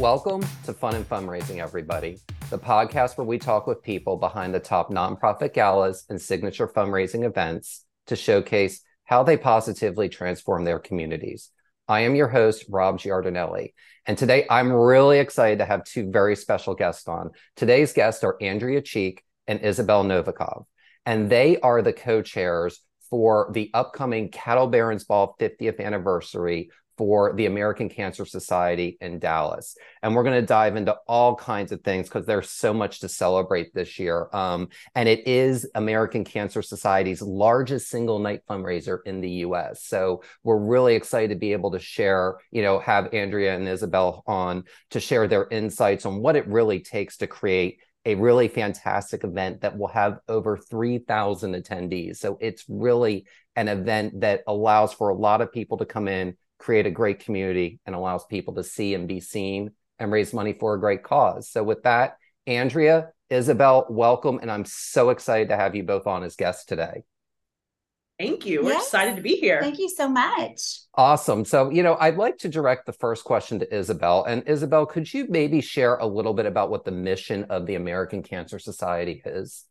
Welcome to Fun and Fundraising, everybody, the podcast where we talk with people behind the top nonprofit galas and signature fundraising events to showcase how they positively transform their communities. I am your host, Rob Giardinelli. And today I'm really excited to have two very special guests on. Today's guests are Andrea Cheek and Isabell Novakov, and they are the co chairs for the upcoming Cattle Barons Ball 50th anniversary for the American Cancer Society in Dallas. And we're going to dive into all kinds of things because there's so much to celebrate this year. Um, and it is American Cancer Society's largest single night fundraiser in the US. So we're really excited to be able to share, you know, have Andrea and Isabell on to share their insights on what it really takes to create a really fantastic event that will have over 3,000 attendees. So it's really an event that allows for a lot of people to come in, create a great community and allows people to see and be seen and raise money for a great cause. So, with that, Andrea, Isabell, welcome. And I'm so excited to have you both on as guests today. Thank you. We're yes. excited to be here. Thank you so much. Awesome. So, you know, I'd like to direct the first question to Isabell. And Isabell, could you maybe share a little bit about what the mission of the American Cancer Society is?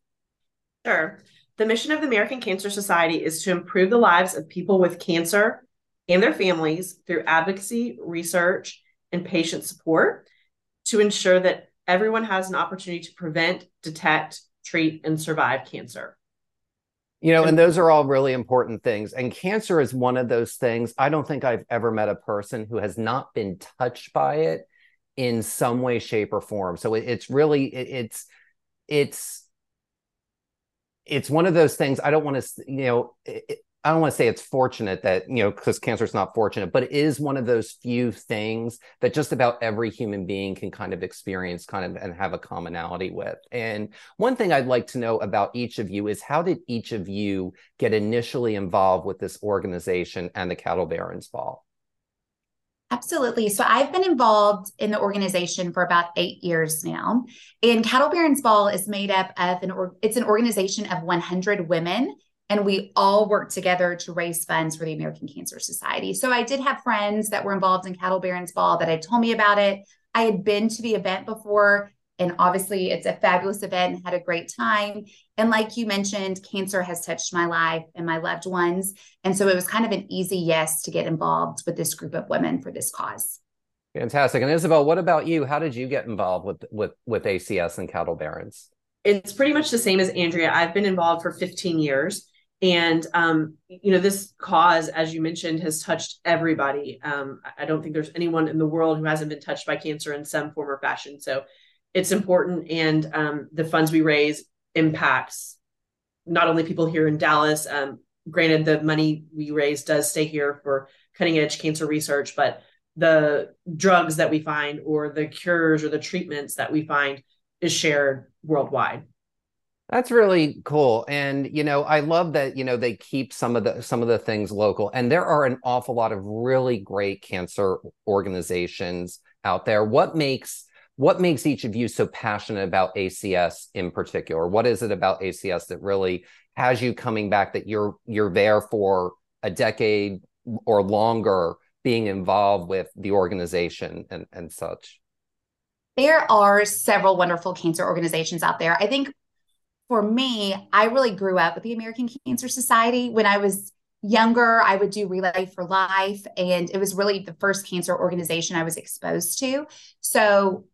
Sure. The mission of the American Cancer Society is to improve the lives of people with cancer and their families through advocacy, research, and patient support to ensure that everyone has an opportunity to prevent, detect, treat, and survive cancer. You know, and those are all really important things. And cancer is one of those things. I don't think I've ever met a person who has not been touched by it in some way, shape, or form. So it's really, it's, it's, it's one of those things. I don't want to, you know, it, I don't want to say it's fortunate that, you know, because cancer is not fortunate, but it is one of those few things that just about every human being can kind of experience kind of and have a commonality with. And one thing I'd like to know about each of you is how did each of you get initially involved with this organization and the Cattle Barons Ball? Absolutely. So I've been involved in the organization for about eight years now. And Cattle Barons Ball is made up of an or, it's an organization of 100 women and we all worked together to raise funds for the American Cancer Society. So I did have friends that were involved in Cattle Barons Ball that had told me about it. I had been to the event before, and obviously it's a fabulous event and had a great time. And like you mentioned, cancer has touched my life and my loved ones. And so it was kind of an easy yes to get involved with this group of women for this cause. Fantastic. And Isabell, what about you? How did you get involved with with with ACS and Cattle Barons? It's pretty much the same as Andrea. I've been involved for 15 years and um, you know this cause as you mentioned has touched everybody. Um, i don't think there's anyone in the world who hasn't been touched by cancer in some form or fashion. So it's important. And um, the funds we raise impacts not only people here in dallas um, granted the money we raise does stay here for cutting edge cancer research but the drugs that we find or the cures or the treatments that we find is shared worldwide that's really cool. And you know, I love that, you know, they keep some of the some of the things local. And there are an awful lot of really great cancer organizations out there. What makes what makes each of you so passionate about ACS in particular? What is it about ACS that really has you coming back that you're you're there for a decade or longer being involved with the organization and, and such? There are several wonderful cancer organizations out there. I think for me, I really grew up with the American Cancer Society. When I was younger, I would do Relay for Life, and it was really the first cancer organization I was exposed to. So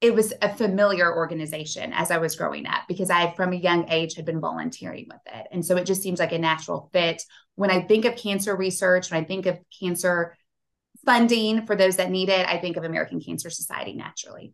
it was a familiar organization as I was growing up because I, from a young age, had been volunteering with it. And so it just seems like a natural fit. When I think of cancer research, when I think of cancer funding for those that need it, I think of American Cancer Society naturally.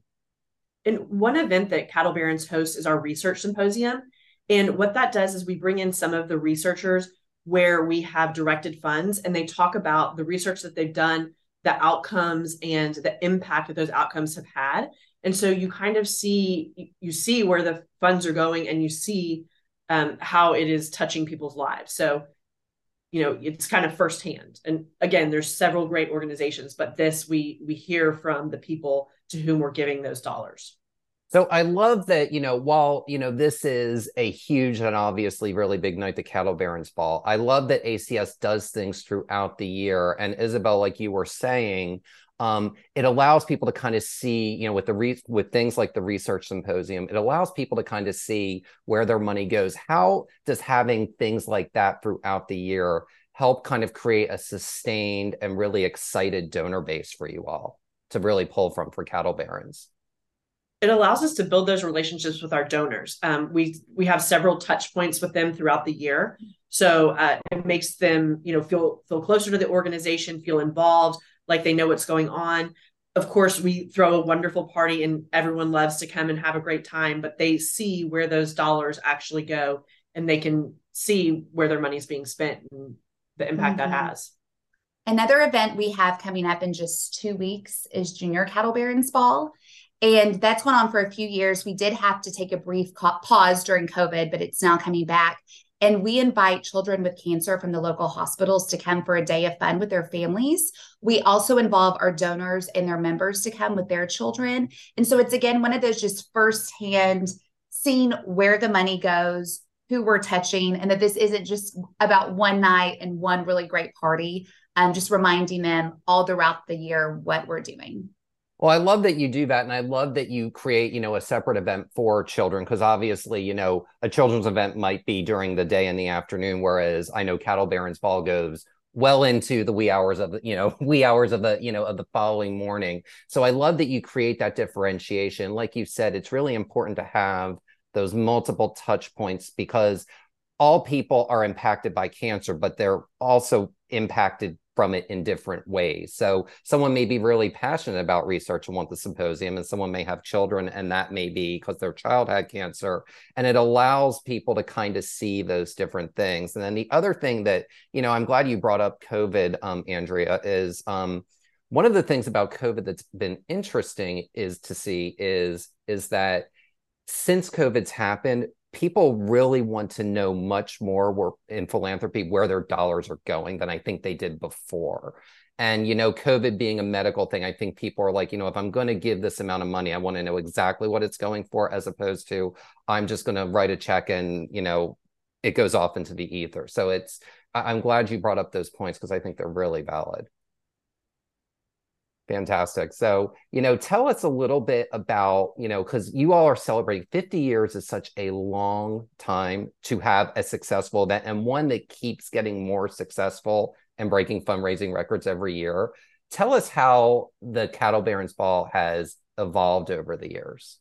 And one event that Cattle Barons hosts is our research symposium. And what that does is we bring in some of the researchers where we have directed funds and they talk about the research that they've done, the outcomes and the impact that those outcomes have had. And so you kind of see you see where the funds are going and you see um, how it is touching people's lives. So you know it's kind of firsthand and again there's several great organizations but this we we hear from the people to whom we're giving those dollars so I love that, you know, while, you know, this is a huge and obviously really big night, the Cattle Barons Ball, I love that ACS does things throughout the year. And Isabell, like you were saying, um, it allows people to kind of see, you know, with the re- with things like the research symposium, it allows people to kind of see where their money goes. How does having things like that throughout the year help kind of create a sustained and really excited donor base for you all to really pull from for cattle barons? It allows us to build those relationships with our donors. Um, we we have several touch points with them throughout the year, so uh, it makes them you know feel feel closer to the organization, feel involved like they know what's going on. Of course, we throw a wonderful party and everyone loves to come and have a great time, but they see where those dollars actually go and they can see where their money is being spent and the impact mm-hmm. that has. Another event we have coming up in just two weeks is Junior Cattle Barons Ball. And that's went on for a few years. We did have to take a brief pause during COVID, but it's now coming back. And we invite children with cancer from the local hospitals to come for a day of fun with their families. We also involve our donors and their members to come with their children. And so it's again one of those just firsthand seeing where the money goes, who we're touching, and that this isn't just about one night and one really great party. Um, just reminding them all throughout the year what we're doing. Well, I love that you do that. And I love that you create, you know, a separate event for children because obviously, you know, a children's event might be during the day and the afternoon, whereas I know Cattle Barons Ball goes well into the wee hours of the, you know, wee hours of the, you know, of the following morning. So I love that you create that differentiation. Like you said, it's really important to have those multiple touch points because all people are impacted by cancer, but they're also impacted from it in different ways. So someone may be really passionate about research and want the symposium, and someone may have children, and that may be because their child had cancer. And it allows people to kind of see those different things. And then the other thing that, you know, I'm glad you brought up COVID, um, Andrea, is um, one of the things about COVID that's been interesting is to see is is that since COVID's happened, people really want to know much more where, in philanthropy where their dollars are going than I think they did before. And, you know, COVID being a medical thing, I think people are like, you know, if I'm going to give this amount of money, I want to know exactly what it's going for, as opposed to I'm just going to write a check and, you know, it goes off into the ether. So it's, I'm glad you brought up those points because I think they're really valid. Fantastic. So, you know, tell us a little bit about, you know, because you all are celebrating 50 years is such a long time to have a successful event and one that keeps getting more successful and breaking fundraising records every year. Tell us how the Cattle Barons Ball has evolved over the years.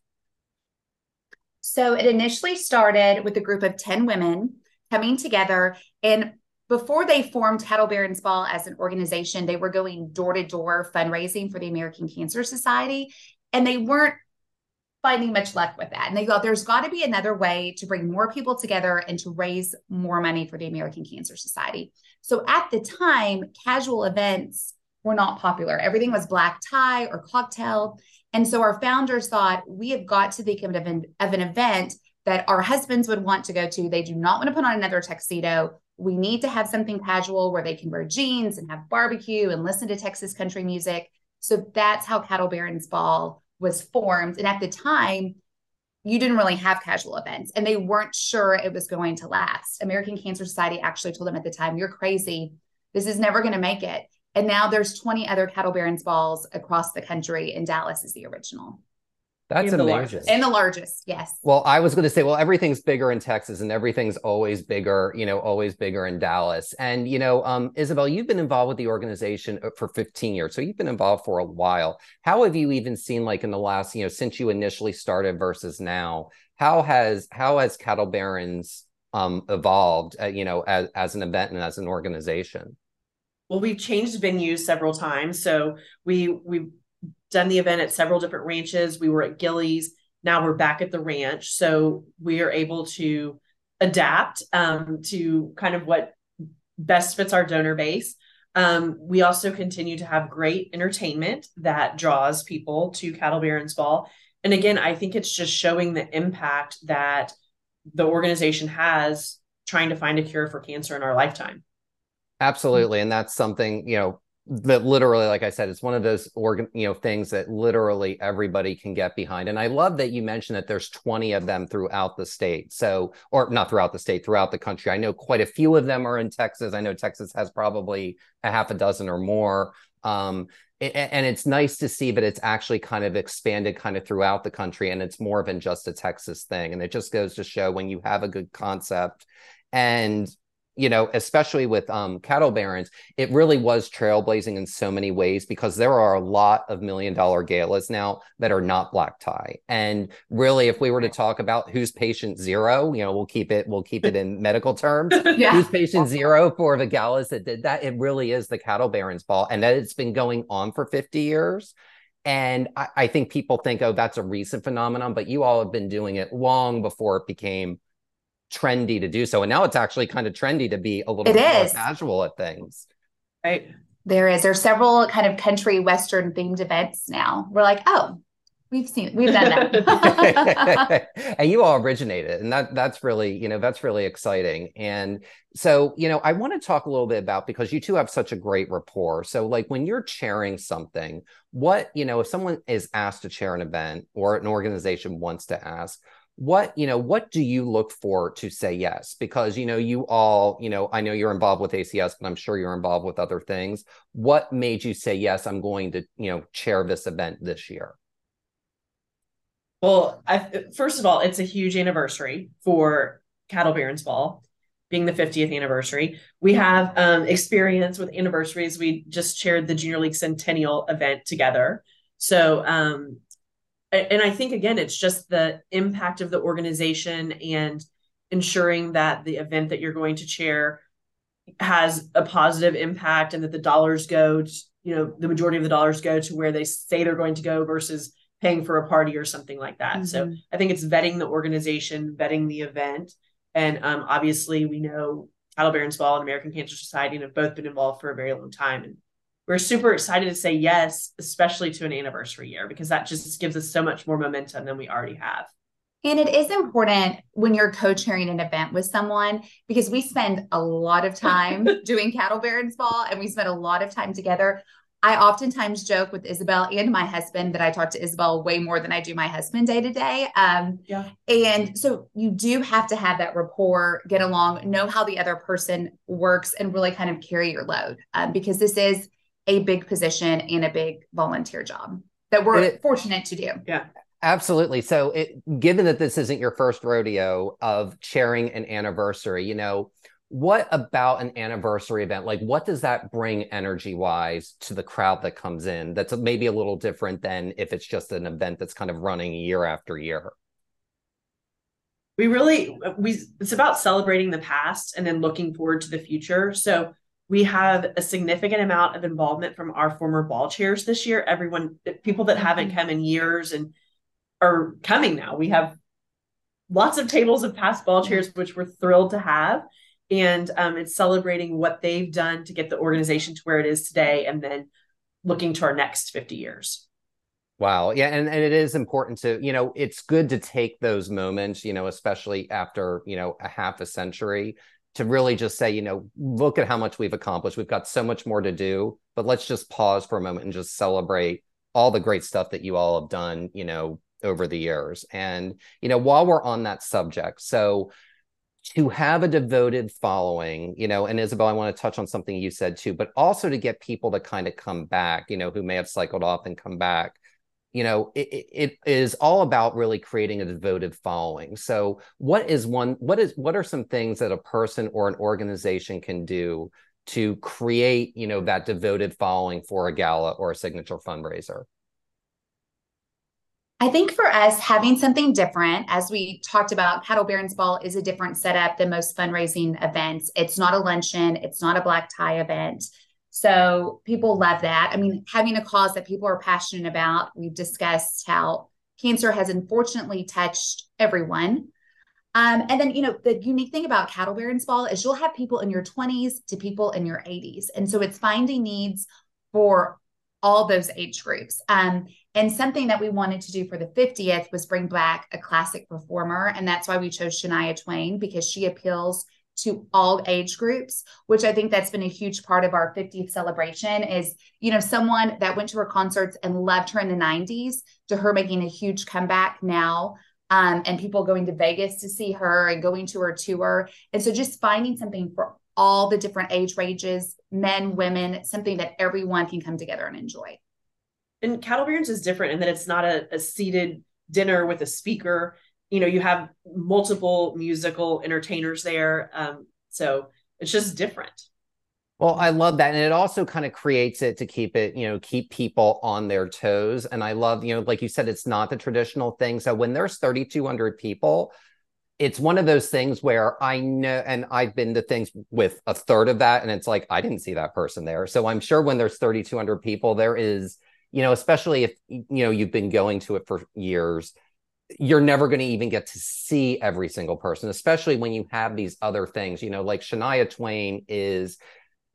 So, it initially started with a group of 10 women coming together and before they formed Cattle Barons Ball as an organization, they were going door to door fundraising for the American Cancer Society, and they weren't finding much luck with that. And they thought there's got to be another way to bring more people together and to raise more money for the American Cancer Society. So at the time, casual events were not popular. Everything was black tie or cocktail. And so our founders thought we have got to think of an, of an event that our husbands would want to go to. They do not want to put on another tuxedo we need to have something casual where they can wear jeans and have barbecue and listen to Texas country music. So that's how Cattle Barons Ball was formed. And at the time, you didn't really have casual events and they weren't sure it was going to last. American Cancer Society actually told them at the time, You're crazy. This is never going to make it. And now there's 20 other Cattle Barons Balls across the country, and Dallas is the original. That's the largest and the largest, yes. Well, I was going to say, well, everything's bigger in Texas and everything's always bigger, you know, always bigger in Dallas. And, you know, um, Isabel, you've been involved with the organization uh, for 15 years. So you've been involved for a while. How have you even seen like in the last, you know, since you initially started versus now, how has, how has Cattle Barons um, evolved, uh, you know, as, as an event and as an organization? Well, we've changed venues several times. So we, we done the event at several different ranches. We were at Gilley's. Now we're back at the ranch. So we are able to adapt um, to kind of what best fits our donor base. Um, we also continue to have great entertainment that draws people to Cattle Barons Ball. And again, I think it's just showing the impact that the organization has trying to find a cure for cancer in our lifetime. Absolutely. And that's something, you know, that literally like i said it's one of those organ you know things that literally everybody can get behind and i love that you mentioned that there's 20 of them throughout the state so or not throughout the state throughout the country i know quite a few of them are in texas i know texas has probably a half a dozen or more Um, and it's nice to see that it's actually kind of expanded kind of throughout the country and it's more than just a Texas thing. And it just goes to show when you have a good concept and you know, especially with um, cattle barons, it really was trailblazing in so many ways because there are a lot of million dollar galas now that are not black tie. And really, if we were to talk about who's patient zero, you know, we'll keep it, we'll keep it in medical terms. yeah. Who's patient zero for the galas that did that? It really is the cattle barons ball. And that it's been going on for 50 years. And I, I think people think, oh, that's a recent phenomenon, but you all have been doing it long before it became trendy to do so. And now it's actually kind of trendy to be a little it bit is. more casual at things. Right. There is. There's several kind of country western themed events now. We're like, oh, we've seen we've done that. and you all originated. And that that's really, you know, that's really exciting. And so, you know, I want to talk a little bit about because you two have such a great rapport. So like when you're chairing something, what, you know, if someone is asked to chair an event or an organization wants to ask, what you know what do you look for to say yes? Because you know you all you know i know you're involved with acs but i'm sure you're involved with other things. What made you say yes i'm going to you know chair this event this year well I, first of all it's a huge anniversary for cattle barons ball being the 50th anniversary. We have um, experience with anniversaries. We just chaired the junior league centennial event together. So um, and I think again, it's just the impact of the organization and ensuring that the event that you're going to chair has a positive impact and that the dollars go to, you know, the majority of the dollars go to where they say they're going to go versus paying for a party or something like that. Mm-hmm. So I think it's vetting the organization, vetting the event. And um, obviously we know Cattle Barons Ball and American Cancer Society and have both been involved for a very long time. And we're super excited to say yes, especially to an anniversary year, because that just gives us so much more momentum than we already have. And it is important when you're co chairing an event with someone because we spend a lot of time doing Cattle Barons Ball and we spend a lot of time together. I oftentimes joke with Isabell and my husband that I talk to Isabell way more than I do my husband day to day. Um, yeah. And so you do have to have that rapport, get along, know how the other person works, and really kind of carry your load um, because this is a big position and a big volunteer job that we're it, fortunate to do. Yeah. Absolutely. So, it, given that this isn't your first rodeo of chairing an anniversary, you know, what about an anniversary event? Like, what does that bring energy wise to the crowd that comes in? That's maybe a little different than if it's just an event that's kind of running year after year. We really, we, it's about celebrating the past and then looking forward to the future. So, we have a significant amount of involvement from our former ball chairs this year. Everyone, people that haven't mm-hmm. come in years and are coming now. We have lots of tables of past ball chairs, which we're thrilled to have. And um, it's celebrating what they've done to get the organization to where it is today and then looking to our next 50 years. Wow. Yeah. And, and it is important to, you know, it's good to take those moments, you know, especially after, you know, a half a century to really just say, you know, look at how much we've accomplished. We've got so much more to do, but let's just pause for a moment and just celebrate all the great stuff that you all have done, you know, over the years. And, you know, while we're on that subject, so to have a devoted following, you know, and Isabell, I want to touch on something you said too, but also to get people to kind of come back, you know, who may have cycled off and come back you know it, it is all about really creating a devoted following so what is one what is what are some things that a person or an organization can do to create you know that devoted following for a gala or a signature fundraiser I think for us, having something different, as we talked about, Cattle Barons Ball is a different setup than most fundraising events. It's not a luncheon, it's not a black tie event. So people love that. I mean, having a cause that people are passionate about. We've discussed how cancer has unfortunately touched everyone. Um, and then, you know, the unique thing about Cattle Barons Ball is you'll have people in your 20s to people in your 80s. And so it's finding needs for all those age groups. Um, and something that we wanted to do for the 50th was bring back a classic performer. And that's why we chose Shania Twain because she appeals to all age groups which i think that's been a huge part of our 50th celebration is you know someone that went to her concerts and loved her in the 90s to her making a huge comeback now um, and people going to vegas to see her and going to her tour and so just finding something for all the different age ranges, men, women, something that everyone can come together and enjoy. And Cattle Barons is different in that it's not a, a seated dinner with a speaker. You know, you have multiple musical entertainers there. Um, so it's just different. Well, I love that. And it also kind of creates it to keep it, you know, keep people on their toes. And I love, you know, like you said, it's not the traditional thing. So when there's 3,200 people, it's one of those things where I know, and I've been to things with a third of that, and it's like, I didn't see that person there. So I'm sure when there's 3,200 people, there is, you know, especially if, you know, you've been going to it for years, you're never going to even get to see every single person, especially when you have these other things, you know, like Shania Twain is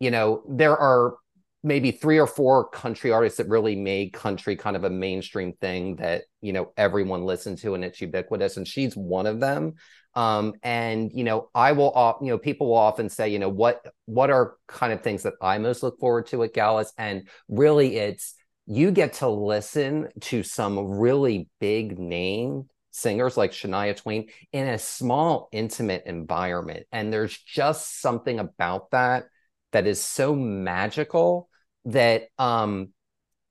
you know, there are maybe three or four country artists that really made country kind of a mainstream thing that you know everyone listened to and it's ubiquitous and she's one of them. Um and you know i will you know people will often say you know what what are kind of things that i most look forward to at galas? And really it's you get to listen to some really big name singers like Shania Twain in a small intimate environment. And there's just something about that that is so magical that um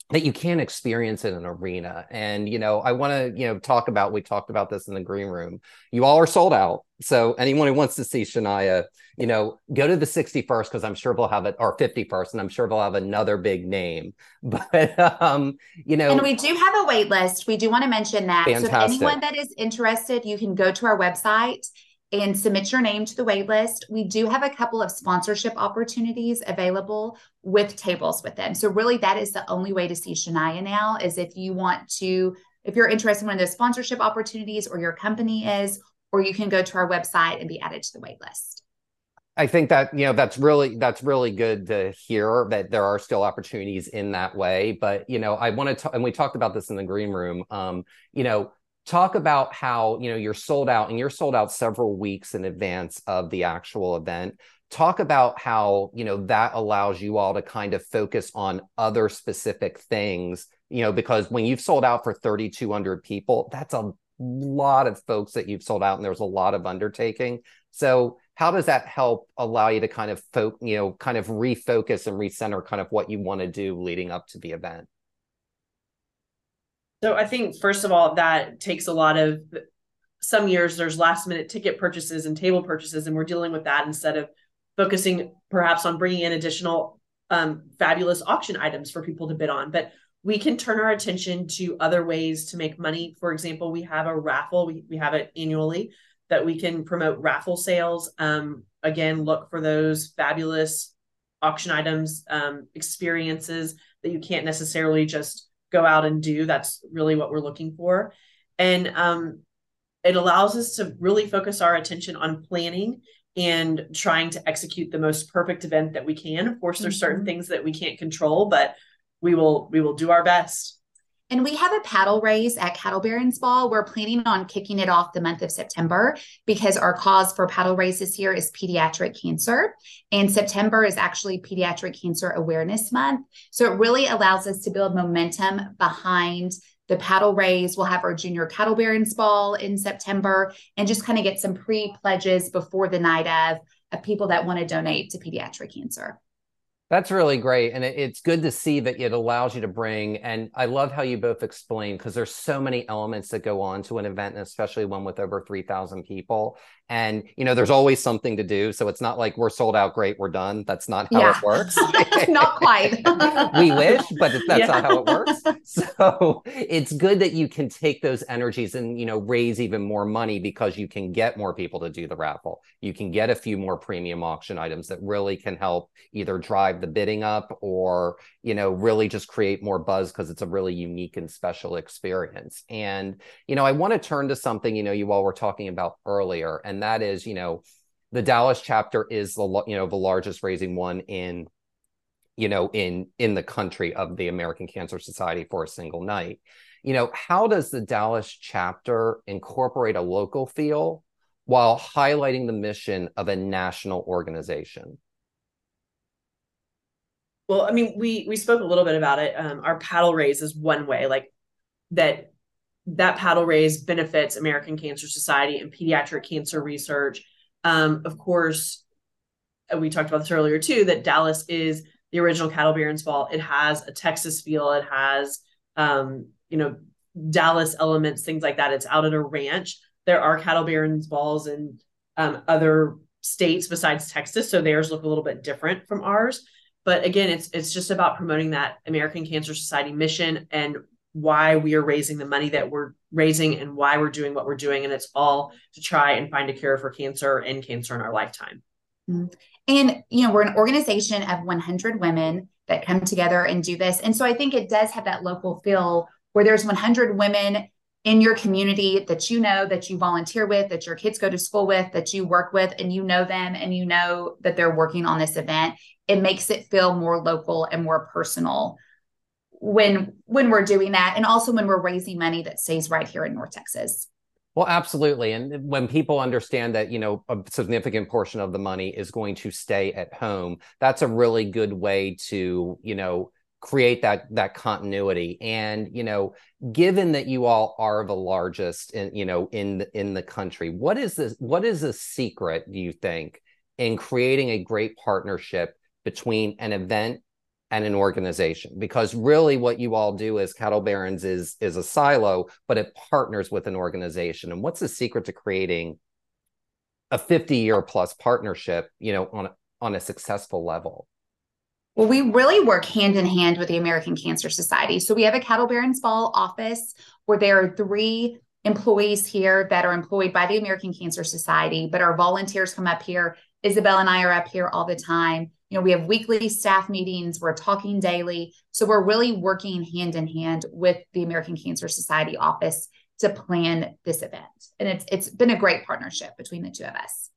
that you can't experience in an arena. And you know i want to you know talk about we talked about this in the green room. You all are sold out. So anyone who wants to see shania you know go to the 61st because i'm sure we'll have it or 51st and i'm sure we'll have another big name. But um you know and we do have a wait list. We do want to mention that. Fantastic. so if anyone that is interested you can go to our website and submit your name to the waitlist. We do have a couple of sponsorship opportunities available with tables with them. So really that is the only way to see Shania now is if you want to, if you're interested in one of those sponsorship opportunities or your company is, or you can go to our website and be added to the waitlist. I think that you know that's really that's really good to hear that there are still opportunities in that way. But you know, I want to and we talked about this in the green room. Um, you know, talk about how you know you're sold out and you're sold out several weeks in advance of the actual event. Talk about how you know that allows you all to kind of focus on other specific things you know because when you've sold out for 3200 people that's a lot of folks that you've sold out and there's a lot of undertaking. So how does that help allow you to kind of fo- you know kind of refocus and recenter kind of what you want to do leading up to the event so I think first of all, that takes a lot of some years there's last minute ticket purchases and table purchases, and we're dealing with that instead of focusing perhaps on bringing in additional um, fabulous auction items for people to bid on. But we can turn our attention to other ways to make money. For example, we have a raffle, we, we have it annually that we can promote raffle sales. Um, again, look for those fabulous auction items, um, experiences that you can't necessarily just go out and do. That's really what we're looking for. And um, it allows us to really focus our attention on planning and trying to execute the most perfect event that we can. Of course, there's mm-hmm. certain things that we can't control, but we will we will do our best. And we have a paddle race at Cattle Barons Ball. We're planning on kicking it off the month of September because our cause for paddle race this year is pediatric cancer. And September is actually Pediatric Cancer Awareness Month. So it really allows us to build momentum behind the paddle race. We'll have our junior Cattle Barons Ball in September and just kind of get some pre pledges before the night of, of people that want to donate to pediatric cancer. That's really great. And it, it's good to see that it allows you to bring, and I love how you both explain because there's so many elements that go on to an event, and especially one with over 3,000 people. And, you know, there's always something to do. So it's not like we're sold out, great, we're done. That's not how yeah. it works. not quite. we wish, but that's yeah. not how it works. So it's good that you can take those energies and, you know, raise even more money because you can get more people to do the raffle. You can get a few more premium auction items that really can help either drive the bidding up or, you know, really just create more buzz because it's a really unique and special experience. And, you know, I want to turn to something, you know, you all were talking about earlier. And and that is, you know, the Dallas chapter is the you know the largest raising one in you know in in the country of the American Cancer Society for a single night. You know, how does the Dallas chapter incorporate a local feel while highlighting the mission of a national organization? Well, I mean, we we spoke a little bit about it. Um, our paddle raise is one way, like that that paddle raise benefits American Cancer Society and pediatric cancer research. Um, of course, we talked about this earlier too, that Dallas is the original Cattle Barons Ball. It has a Texas feel. It has, um, you know, Dallas elements, things like that. It's out at a ranch. There are Cattle Barons balls in um, other states besides Texas, so theirs look a little bit different from ours. But again, it's it's just about promoting that American Cancer Society mission and why we are raising the money that we're raising and why we're doing what we're doing. And it's all to try and find a cure for cancer and cancer in our lifetime. Mm-hmm. And, you know, we're an organization of 100 women that come together and do this. And so I think it does have that local feel where there's 100 women in your community that you know, that you volunteer with, that your kids go to school with, that you work with, and you know them and you know that they're working on this event. It makes it feel more local and more personal when when we're doing that and also when we're raising money that stays right here in north texas. Well absolutely. And when people understand that you know a significant portion of the money is going to stay at home that's a really good way to you know create that that continuity. And you know given that you all are the largest in you know in the, in the country what is this what is the secret do you think in creating a great partnership between an event and an organization because really what you all do as cattle barons is is a silo but it partners with an organization. And what's the secret to creating a 50 year plus partnership you know on on a successful level? Well we really work hand in hand with the american cancer society. So we have a cattle barons ball office where there are three employees here that are employed by the american cancer society but our volunteers come up here. Isabell and i are up here all the time you know we have weekly staff meetings we're talking daily. So we're really working hand in hand with the american cancer society office to plan this event. And it's it's been a great partnership between the two of us.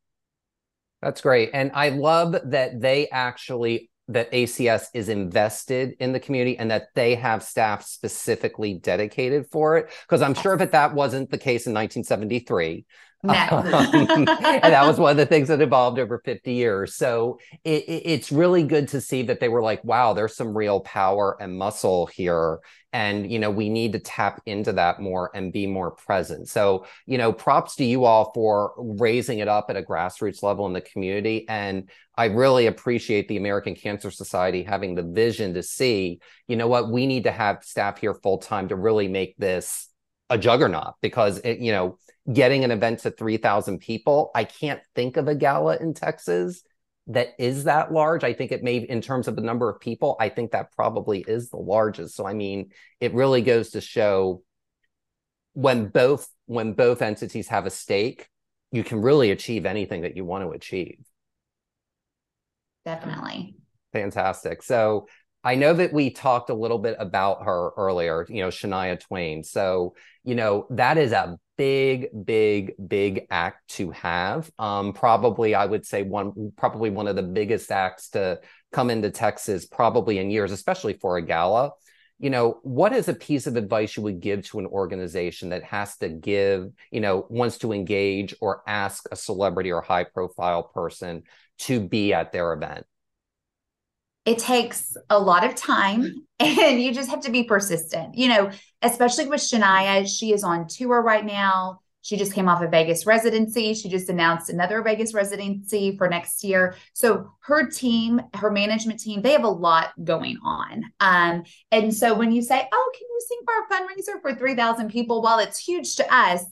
That's great. And i love that they actually that ACS is invested in the community and that they have staff specifically dedicated for it. Because I'm sure if that wasn't the case in 1973, no. and that was one of the things that evolved over 50 years. So it, it, it's really good to see that they were like, wow, there's some real power and muscle here. And, you know, we need to tap into that more and be more present. So, you know, props to you all for raising it up at a grassroots level in the community. And I really appreciate the American Cancer Society having the vision to see, you know what, we need to have staff here full time to really make this a juggernaut because it, you know, getting an event to 3,000 people. I can't think of a gala in Texas that is that large. I think it may, in terms of the number of people, I think that probably is the largest. So, I mean, it really goes to show when both when both entities have a stake, you can really achieve anything that you want to achieve. Definitely. Fantastic. So I know that we talked a little bit about her earlier, you know, Shania Twain. So, you know, that is a big, big, big act to have. Um, probably, I would say one, probably one of the biggest acts to come into Texas, probably in years, especially for a gala. You know, what is a piece of advice you would give to an organization that has to give, you know, wants to engage or ask a celebrity or high profile person to be at their event? It takes a lot of time and you just have to be persistent. You know, especially with Shania, she is on tour right now. She just came off a Vegas residency. She just announced another Vegas residency for next year. So her team, her management team, they have a lot going on. Um, and so when you say, "Oh, can you sing for a fundraiser for three thousand people?" While it's huge to us,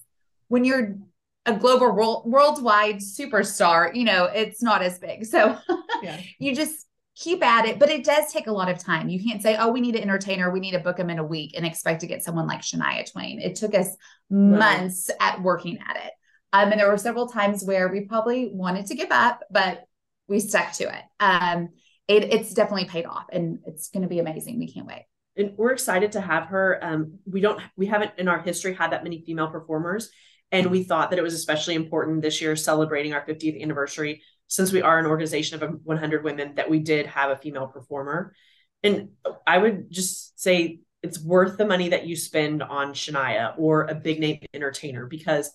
when you're a global world, worldwide superstar, you know, it's not as big. So yeah. you just keep at it, but it does take a lot of time. You can't say, oh, we need an entertainer, we need to book them in a week and expect to get someone like Shania Twain. It took us months right. at working at it. Um, and there were several times where we probably wanted to give up, but we stuck to it. Um, it it's definitely paid off and it's going to be amazing. We can't wait. And we're excited to have her. Um, we don't, we haven't in our history had that many female performers. And we thought that it was especially important this year celebrating our 50th anniversary since we are an organization of 100 women that we did have a female performer. And i would just say it's worth the money that you spend on shania or a big name entertainer because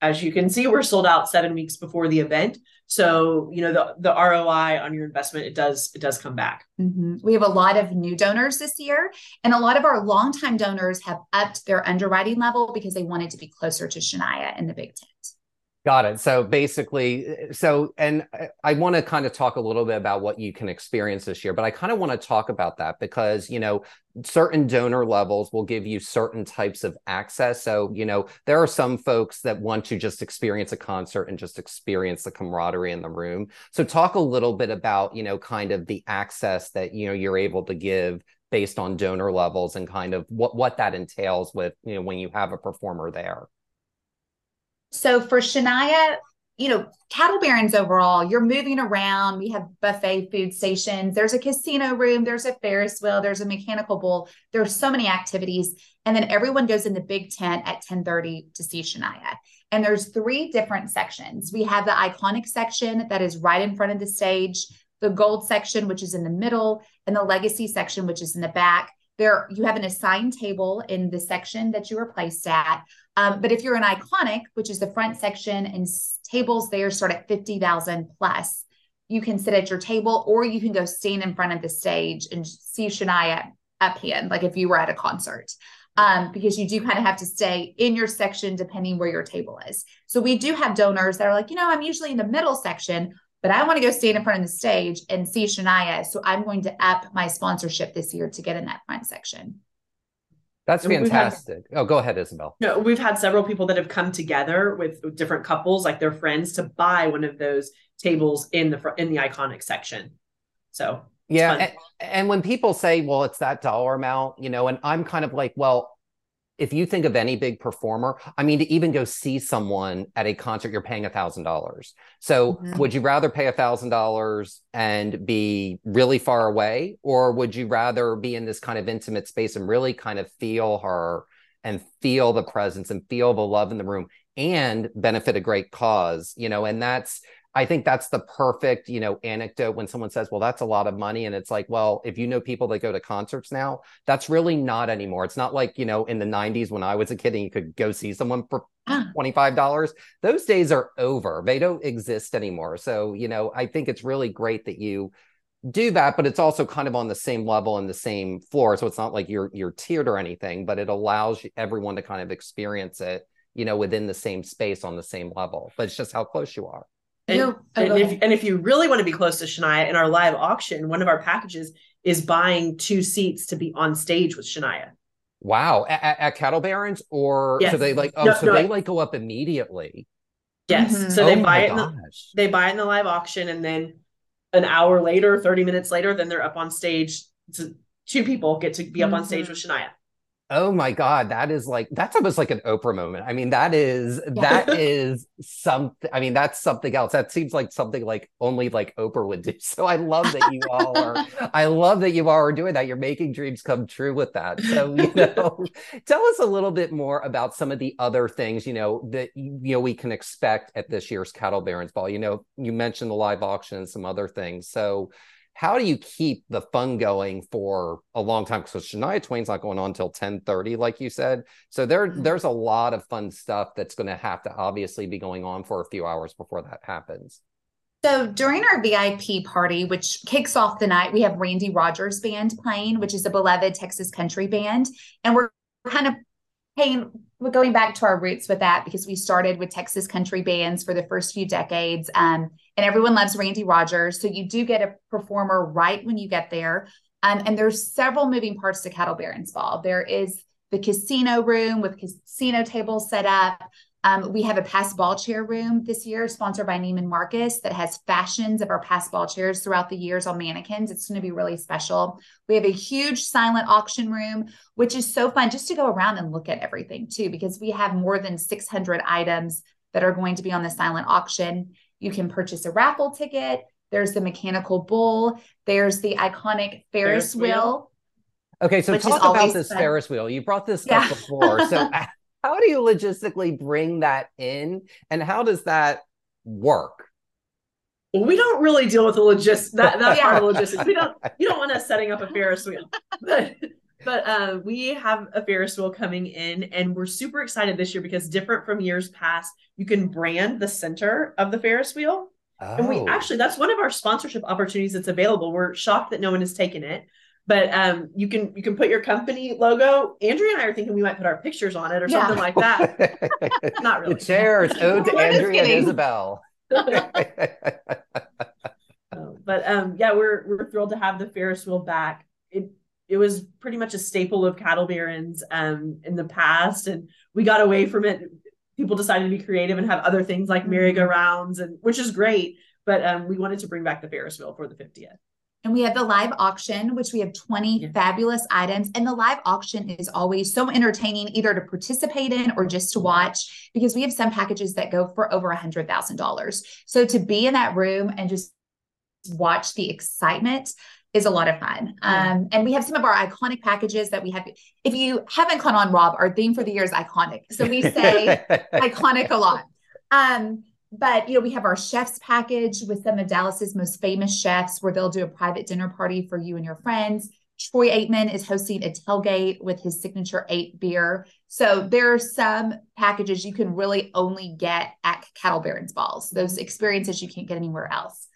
as you can see we're sold out seven weeks before the event. So you know the, the roi on your investment it does it does come back. Mm-hmm. we have a lot of new donors this year and a lot of our longtime donors have upped their underwriting level because they wanted to be closer to shania in the big tent Got it. So basically, eh, so, and eh, I want to kind of talk a little bit about what you can experience this year, but I kind of want to talk about that because, you know, certain donor levels will give you certain types of access. So, you know, there are some folks that want to just experience a concert and just experience the camaraderie in the room. So, talk a little bit about, you know, kind of the access that, you know, you're able to give based on donor levels and kind of what what that entails with, you know, when you have a performer there. So for Shania, you know, cattle barons overall, you're moving around. We have buffet food stations. There's a casino room. There's a Ferris wheel. There's a mechanical bull. There's so many activities. And then everyone goes in the big tent at 1030 to see Shania. And there's three different sections. We have the iconic section that is right in front of the stage, the gold section, which is in the middle, and the legacy section, which is in the back. There, you have an assigned table in the section that you were placed at. Um, but if you're an iconic, which is the front section and tables there start at 50,000 plus, you can sit at your table or you can go stand in front of the stage and see Shania up hand, like if you were at a concert. Um, because you do kind of have to stay in your section depending where your table is. So we do have donors that are like, you know, I'm usually in the middle section, but I want to go stand in front of the stage and see Shania. So I'm going to up my sponsorship this year to get in that front section. That's fantastic. Had, oh, go ahead, Isabell. No, we've had several people that have come together with, with different couples, like their friends, to buy one of those tables in the in the iconic section. So yeah, and, and when people say, "Well, it's that dollar amount," you know, and I'm kind of like, "Well, if you think of any big performer, I mean, to even go see someone at a concert, you're paying a thousand dollars. So mm-hmm. would you rather pay a thousand dollars and be really far away, or would you rather be in this kind of intimate space and really kind of feel her and feel the presence and feel the love in the room and benefit a great cause, you know, and that's I think that's the perfect, you know, anecdote when someone says, "Well, that's a lot of money," and it's like, well, if you know people that go to concerts now, that's really not anymore. It's not like you know in the '90s when I was a kid and you could go see someone for ah. twenty five dollars. Those days are over. They don't exist anymore. So you know, I think it's really great that you do that, but it's also kind of on the same level and the same floor. So it's not like you're you're tiered or anything, but it allows everyone to kind of experience it, you know, within the same space on the same level. But it's just how close you are. And, and, if, and if you really want to be close to Shania in our live auction, one of our packages is buying two seats to be on stage with Shania. Wow. At, at Cattle Barons or yes. so they like, oh, no, so no, they like go up immediately. Yes. Mm-hmm. So they oh buy it, the, they buy it in the live auction and then an hour later, 30 minutes later, then they're up on stage. two people get to be up mm-hmm. on stage mm-hmm. with Shania. Oh my God, that is like that's almost like an Oprah moment. I mean, that is that is something. I mean, that's something else. That seems like something like only like Oprah would do. So I love that you all are. I love that you all are doing that. You're making dreams come true with that. So you know, tell us a little bit more about some of the other things you know that you know we can expect at this year's Cattle Barons Ball. You know, you mentioned the live auction and some other things. So how do you keep the fun going for a long time? Because Shania Twain's not going on until 1030, like you said. So there, mm-hmm. there's a lot of fun stuff that's going to have to obviously be going on for a few hours before that happens. So during our VIP party, which kicks off the night, we have Randy Rogers Band playing, which is a beloved Texas country band. And we're kind of paying we're going back to our roots with that because we started with Texas country bands for the first few decades. Um, and everyone loves Randy Rogers. So you do get a performer right when you get there. Um, and there's several moving parts to Cattle Barons Ball. There is the casino room with casino tables set up. Um, we have a past ball chair room this year, sponsored by Neiman Marcus, that has fashions of our past ball chairs throughout the years on mannequins. It's going to be really special. We have a huge silent auction room, which is so fun just to go around and look at everything too, because we have more than 600 items that are going to be on the silent auction. You can purchase a raffle ticket. There's the mechanical bull. There's the iconic Ferris, Ferris wheel. wheel. Okay, so talk about this fun. Ferris wheel. You brought this yeah. up before. So how do you logistically bring that in and how does that work? Well, we don't really deal with the logis that, that part of logistics. We don't you don't want us setting up a Ferris wheel. But but uh, we have a Ferris wheel coming in and we're super excited this year because different from years past, you can brand the center of the Ferris wheel. Oh. And we oh. actually that's one of our sponsorship opportunities that's available. We're shocked that no one has taken it. But um, you can you can put your company logo. Andrea and I are thinking we might put our pictures on it or Yeah. something like that. Not really. The chairs ode to We're Andrea and. Isabell. But um, yeah, we're we're thrilled to have the Ferris wheel back. It it was pretty much a staple of cattle barons um in the past, and we got away from it. People decided to be creative and have other things like merry-go-rounds, and which is great. But um, we wanted to bring back the Ferris wheel for the 50th. And we have the live auction, which we have 20 Yeah. fabulous items. And the live auction is always so entertaining, either to participate in or just to watch, because we have some packages that go for over a $100,000. So to be in that room and just watch the excitement is a lot of fun. Yeah. Um, and we have some of our iconic packages that we have. If you haven't caught on, Rob, our theme for the year is iconic. So we say, iconic a lot. Um, but you know, we have our chefs package with some of Dallas's most famous chefs where they'll do a private dinner party for you and your friends. Troy Aikman is hosting a tailgate with his signature eight beer. So there are some packages you can really only get at Cattle Barons Balls, those experiences you can't get anywhere else.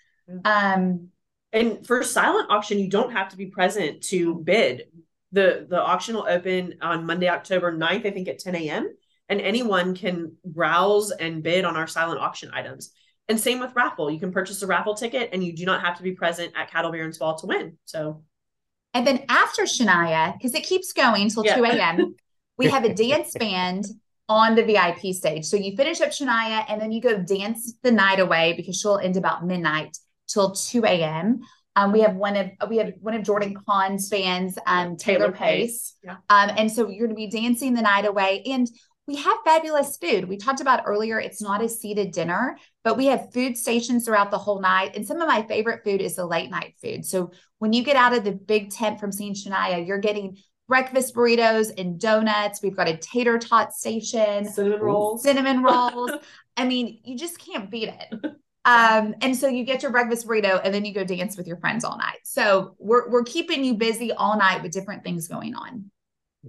Um, And for silent auction, you don't have to be present to bid. The the auction will open on Monday, October 9th, I think at 10 a.m. And anyone can browse and bid on our silent auction items. And same with raffle. You can purchase a raffle ticket and you do not have to be present at Cattle Barons Ball to win. So And then after Shania, because it keeps going till Yeah. 2 a.m., we have a dance band on the VIP stage. So you finish up Shania and then you go dance the night away because she'll end about midnight till 2 a.m. Um, we have one of we have one of Jordan Kahn's fans, um, Taylor, Pace. Yeah. Um, and so you're going to be dancing the night away. And we have fabulous food. We talked about earlier, it's not a seated dinner, but we have food stations throughout the whole night. And some of my favorite food is the late night food. So when you get out of the big tent from St. Shania, you're getting breakfast burritos and donuts. We've got a tater tot station, cinnamon rolls. cinnamon rolls. I mean, you just can't beat it. Um, and so you get your breakfast burrito and then you go dance with your friends all night. So we're we're keeping you busy all night with different things going on.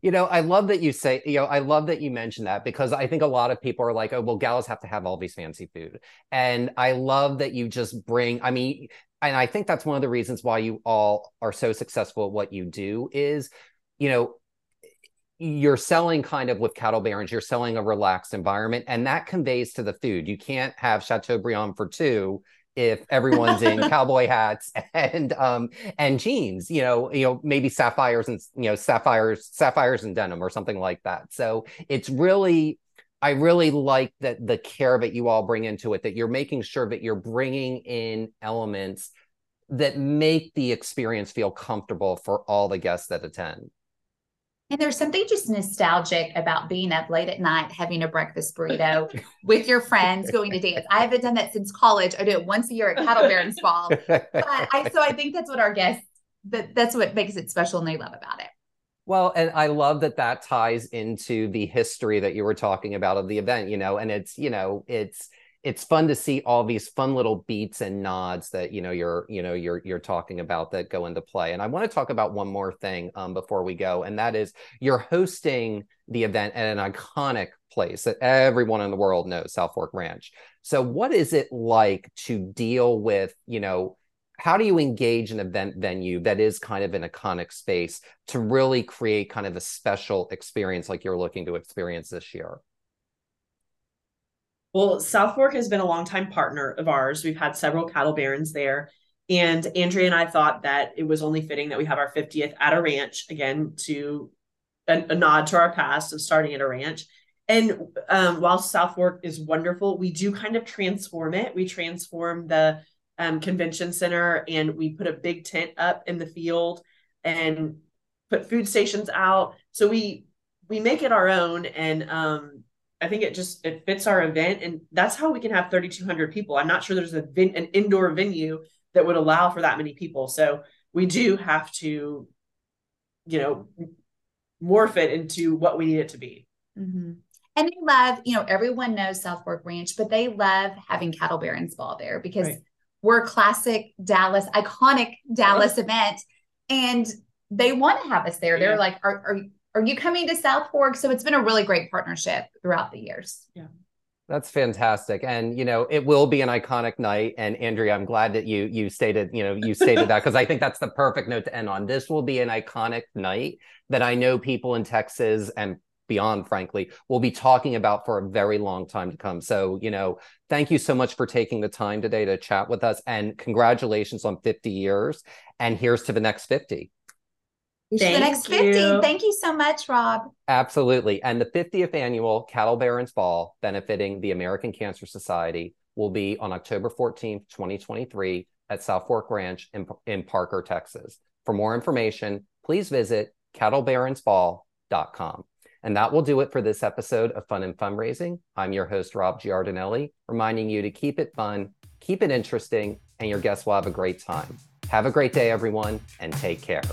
You know, I love that you say, you know, I love that you mentioned that because I think a lot of people are like, oh, well, gals have to have all these fancy food. And I love that you just bring, I mean, and I think that's one of the reasons why you all are so successful at what you do is, you know, you're selling kind of with cattle barons, you're selling a relaxed environment, and that conveys to the food. You can't have Chateaubriand for two if everyone's in cowboy hats and um and jeans you know you know maybe sapphires and you know sapphires sapphires and denim or something like that. So it's really i really like that the care that you all bring into it that you're making sure that you're bringing in elements that make the experience feel comfortable for all the guests that attend And there's something just nostalgic about being up late at night, having a breakfast burrito with your friends, going to dance. I haven't done that since college. I do it once a year at Cattle Barons Ball. But I so I think that's what our guests that that's what makes it special and they love about it. Well, and I love that that ties into the history that you were talking about of the event, you know, and it's, you know, it's it's fun to see all these fun little beats and nods that you know you're you know you're you're talking about that go into play. And i want to talk about one more thing um, before we go and that is you're hosting the event at an iconic place that everyone in the world knows south fork ranch. So what is it like to deal with you know how do you engage an event venue that is kind of an iconic space to really create kind of a special experience like you're looking to experience this year Well, South Fork has been a longtime partner of ours. We've had several cattle barons there. And Andrea and I thought that it was only fitting that we have our 50th at a ranch, again, to a, a nod to our past of starting at a ranch. And um, while South Fork is wonderful, we do kind of transform it. We transform the um, convention center and we put a big tent up in the field and put food stations out. So we we make it our own and um, I think it just it fits our event, and that's how we can have 3,200 people. I'm not sure there's a vin- an indoor venue that would allow for that many people. So we do have to, you know, morph it into what we need it to be. Mm-hmm. And they love, you know, everyone knows South Fork Ranch, but they love having Cattle Barons Ball there because Right. we're a classic Dallas, iconic Dallas event, and they want to have us there. Yeah. They're like, are, are are you coming to South Fork? So it's been a really great partnership throughout the years. Yeah. That's fantastic. And you know, it will be an iconic night. And Andrea, I'm glad that you you stated, you know, you stated that because I think that's the perfect note to end on. This will be an iconic night that I know people in Texas and beyond, frankly, will be talking about for a very long time to come. So, you know, thank you so much for taking the time today to chat with us and congratulations on 50 years. And here's to the next 50. Thank the next you. Thank you so much, Rob. Absolutely. And the 50th annual Cattle Barons Ball benefiting the American Cancer Society will be on October 14th, 2023 at South Fork Ranch in, in Parker, Texas. For more information, please visit cattlebaronsball.com. And that will do it for this episode of Fun and Fundraising. I'm your host, Rob Giardinelli, reminding you to keep it fun, keep it interesting, and your guests will have a great time. Have a great day, everyone, and take care.